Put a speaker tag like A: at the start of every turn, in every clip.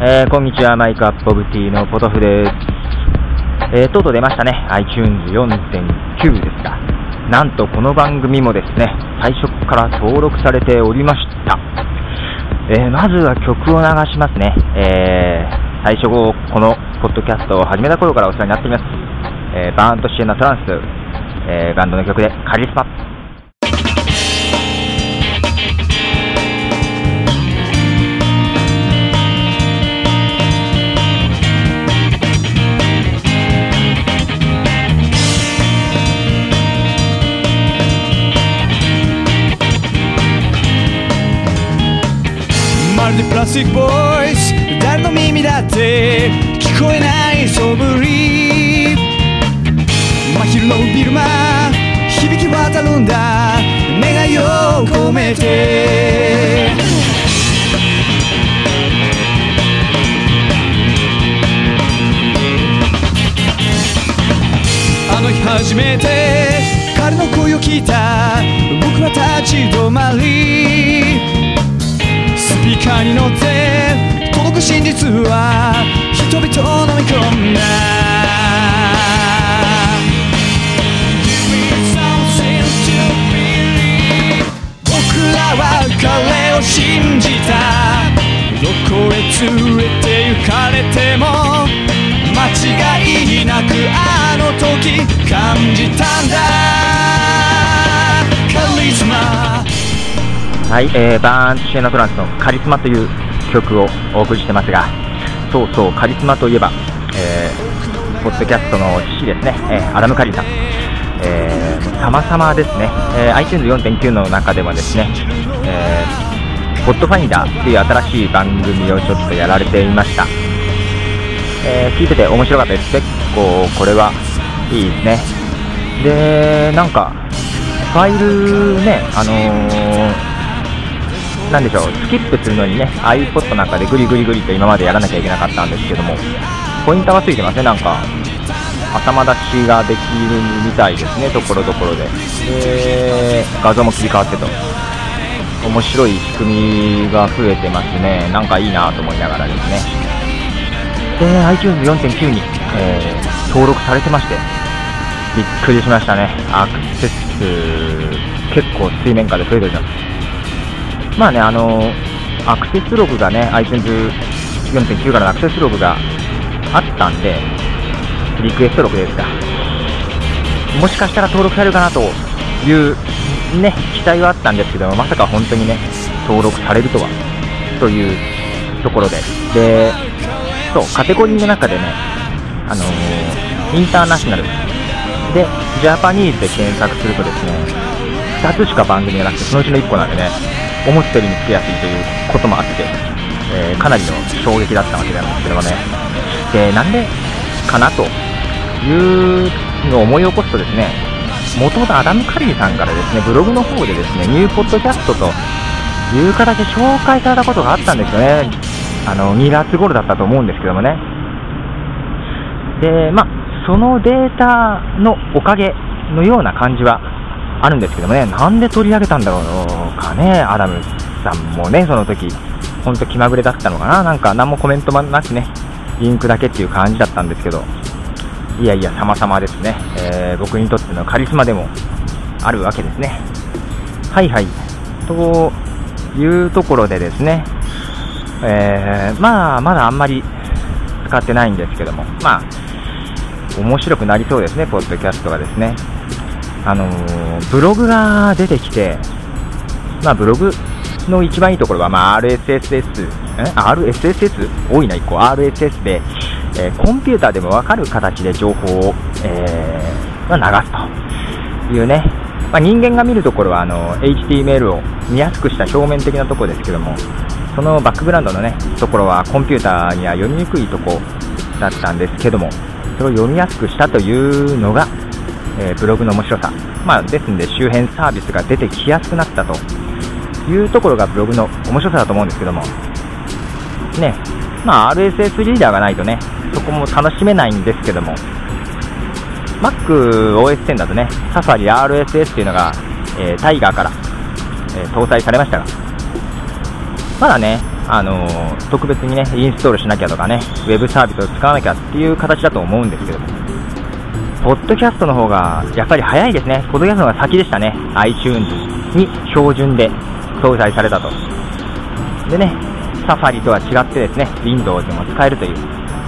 A: えー、こんにちは、マイクアップオブティーのポトフです。えー、とうとう出ましたね、iTunes 4.9ですが、なんとこの番組もですね、最初から登録されておりました。えー、まずは曲を流しますね。えー、最初このポッドキャストを始めた頃からお世話になっています。えー、バーンとシエナトランス、えー、バンドの曲でカリスマ。
B: まるでプラスチックボイス誰の耳だって聞こえないそぶり。真昼のビルマ響き渡るんだ。願いを込めて。あの日初めて彼の声を聞いた。僕は立ち止まり。ピーカーに乗って届く真実は人々を飲み込んだ。僕らは彼を信じた。どこへ連れて行かれても間違いなくあの時感じたんだ。カリスマ。
A: はい、えー、バーン・シェナ・トランスのカリスマという曲をお送りしてますが、そうそう、カリスマといえば、えー、ポッドキャストの父ですね、えー、アダム・カリーさん、えー、様々ですね、えー、iTunes 4.9の中でもですね、えー、ポッドファインダーっていう新しい番組をちょっとやられていました。えー、聞いてて面白かったです。結構これはいいですね。で、なんか、ファイルね、あのーなんでしょう、スキップするのにね、iPod なんかでグリグリグリと今までやらなきゃいけなかったんですけども、ポインターがついてますね、なんか、頭出しができるみたいですね、ところどころで。で、画像も切り替わってと。面白い仕組みが増えてますね。なんかいいなと思いながらですね。で、iTunes 4.9に、えー、登録されてまして、びっくりしましたね。アクセス数、結構水面下で増えてるじゃん。まあね、あのアクセスログがね、iTunes 4.9からのアクセスログがあったんで、リクエストログですか。もしかしたら登録されるかなというね、期待はあったんですけども、まさか本当にね、登録されるとは、というところで。で、そう、カテゴリーの中でね、あのー、インターナショナルで、ジャパニーズで検索するとですね、2つしか番組がなくて、そのうちの1個なんでね、思ったより見つけやすいということもあって、えー、かなりの衝撃だったわけなんですけどもね。で、なんでかなというのを思い起こすとですね、もともとアダム・カリーさんからですね、ブログの方でですね、ニューポッドキャストという形で紹介されたことがあったんですよね。あの、2月頃だったと思うんですけどもね。で、まあ、そのデータのおかげのような感じはあるんですけどもね、なんで取り上げたんだろうかね、アダムさんもね、その時、ほんと気まぐれだったのかな、なんか何もコメントもなくね、リンクだけっていう感じだったんですけど、いやいや、様々ですね、えー、僕にとってのカリスマでもあるわけですね。はいはい。というところでですね、えー、まあ、まだあんまり使ってないんですけども、まあ、面白くなりそうですね、ポッドキャストがですね。あのー、ブログが出てきて、まあ、ブログの一番いいところは、まあ、RSS、RSS 多いな、1個、RSS で、えー、コンピューターでもわかる形で情報を、えー、ま、流すというね、まあ、人間が見るところはあの HTML を見やすくした表面的なところですけども、そのバックグラウンドのね、ところはコンピューターには読みにくいとこだったんですけども、それを読みやすくしたというのが、えー、ブログの面白さ、まあ、ですので周辺サービスが出てきやすくなったと。いうところがブログの面白さだと思うんですけども、ね、まあ、RSS リーダーがないとね、そこも楽しめないんですけども、MacOS10 だとね、Safari RSS っていうのが、えー、タイガーから、えー、搭載されましたが、まだね、あの特別にね、インストールしなきゃとかね、ウェブサービスを使わなきゃっていう形だと思うんですけども、ポッドキャストの方がやっぱり早いですね、ポッドキャストの方が先でしたね、iTunes に標準で搭載されたと。でね、サファリとは違ってですね、Windows でも使えるという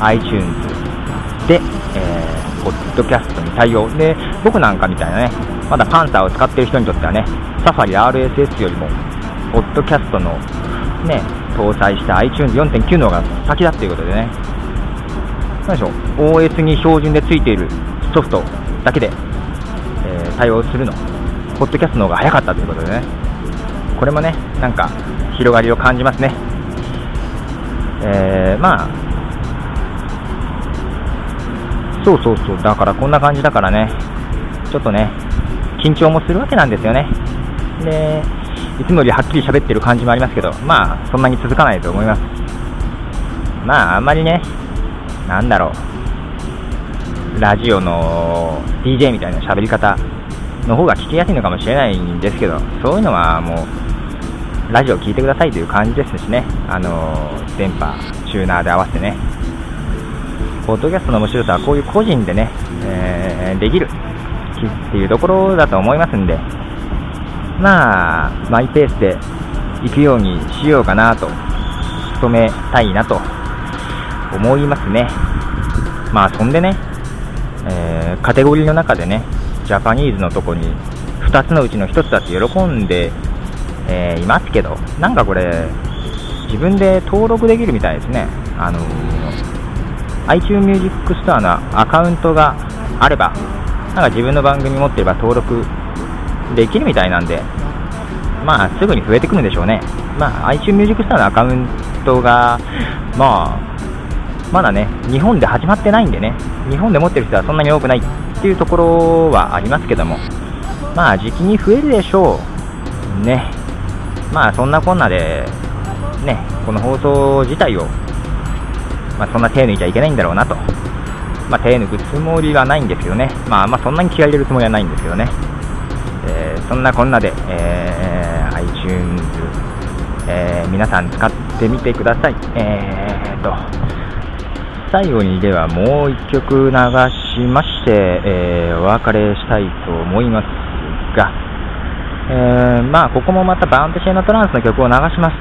A: iTunes で、えー、ポッドキャストに対応。で、僕なんかみたいなね、まだパンサーを使っている人にとってはね、サファリ RSS よりも、ポッドキャストのね、搭載した iTunes4.9 の方が先だっていうことでね、何でしょう、OS に標準でついているソフトだけで、え、対応するの、ポッドキャストの方が早かったということでね、これもね、なんか広がりを感じますね。えー、まあ、そうそうそう、だからこんな感じだからね、ちょっとね、緊張もするわけなんですよね。で、いつもよりはっきり喋ってる感じもありますけど、まあ、そんなに続かないと思います。まあ、あんまりね、なんだろう、ラジオの DJ みたいな喋り方の方が聞きやすいのかもしれないんですけど、そういうのはもう、ラジオ聞いてくださいという感じですしね、あの電波、チューナーで合わせてね、ポッドキャストの面白さはこういう個人でね、えー、できるっていうところだと思いますんで、まあ、マイペースで行くようにしようかなと、努めたいなと思いますね。まあ、そんでね、カテゴリーの中でね、ジャパニーズのとこに2つのうちの1つだって喜んで、えー、いますけど、なんかこれ、自分で登録できるみたいですね。あのー、iTunes Music Store のアカウントがあれば、なんか自分の番組持ってれば登録できるみたいなんで、まあ、すぐに増えてくるんでしょうね。まあ、iTunes Music Store のアカウントが、まあ、まだね、日本で始まってないんでね、日本で持ってる人はそんなに多くないっていうところはありますけども、まあ、時期に増えるでしょう。ね。まあ、そんなこんなで、ね、この放送自体を、まあ、そんな手抜いちゃいけないんだろうなと。まあ、手抜くつもりはないんですけどね。まあ、まあ、そんなに気合入れるつもりはないんですけどね。えー、そんなこんなで、えー、iTunes、えー、皆さん使ってみてください。えーと、最後にではもう1曲流しまして、えー、お別れしたいと思いますが、えー、まあ、ここもまたバンテシェのトランスの曲を流します。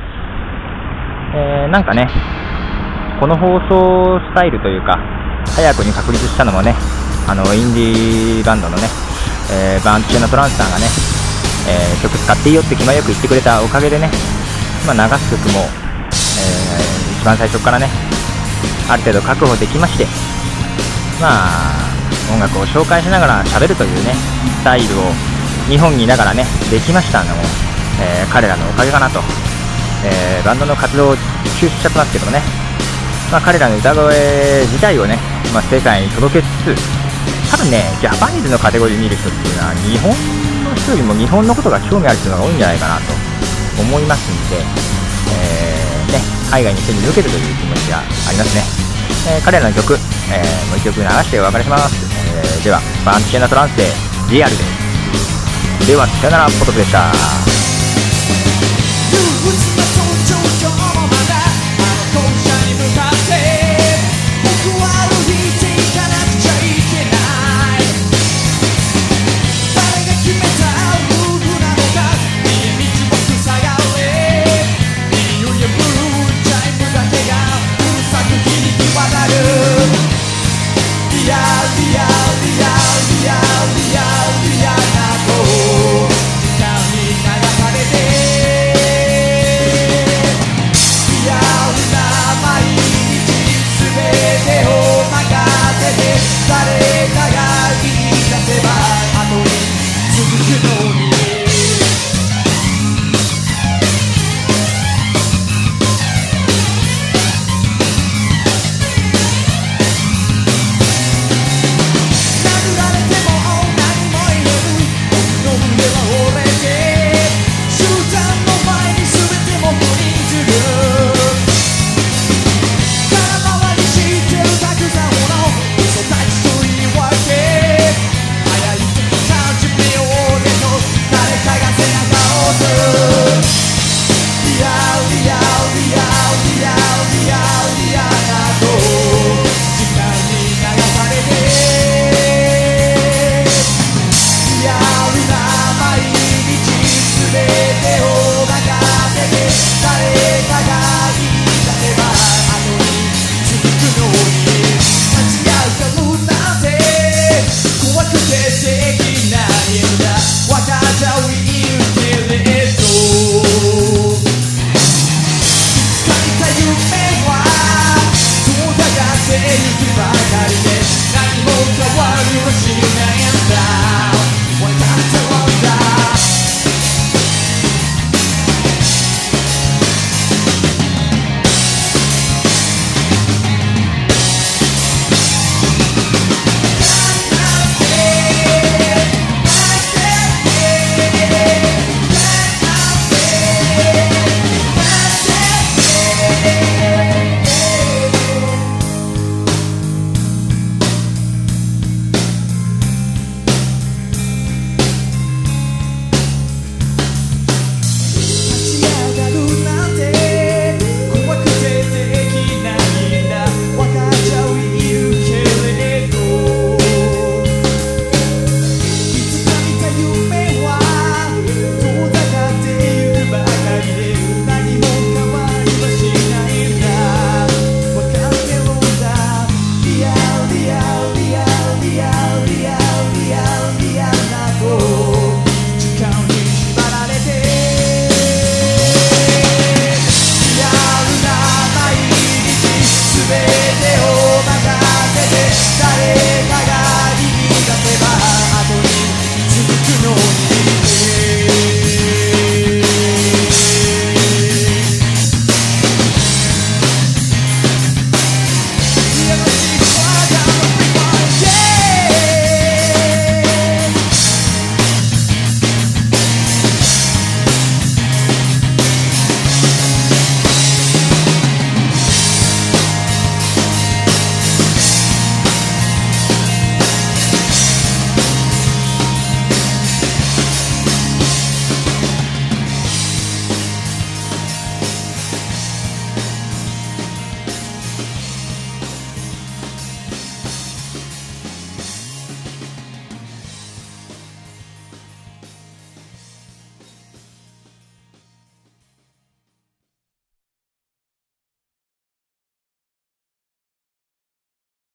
A: えー、なんかね、この放送スタイルというか、早くに確立したのもね、あの、インディーバンドのね、えー、バンチェのトランスさんがね、え、曲使っていいよって気前よく言ってくれたおかげでね、まあ、流す曲も、えー、一番最初からね、ある程度確保できまして、まあ、音楽を紹介しながら喋るというね、スタイルを日本にいながらね、できましたのも、えー、彼らのおかげかなと、えー、バンドの活動を休止しちゃってますけどね、まあ、彼らの歌声自体をね、まあ、世界に届けつつ、多分ね、ジャパニーズのカテゴリー見る人っていうのは、日本の人よりも日本のことが興味ある人が多いんじゃないかなと思いますんで、えー、ね、海外に一人に受けるという気持ちがありますね。えー、彼らの曲、えー、もう一曲流してお別れします。えー、では、バンチェナトランスでリアルです。では、さよなら、ポトフでした。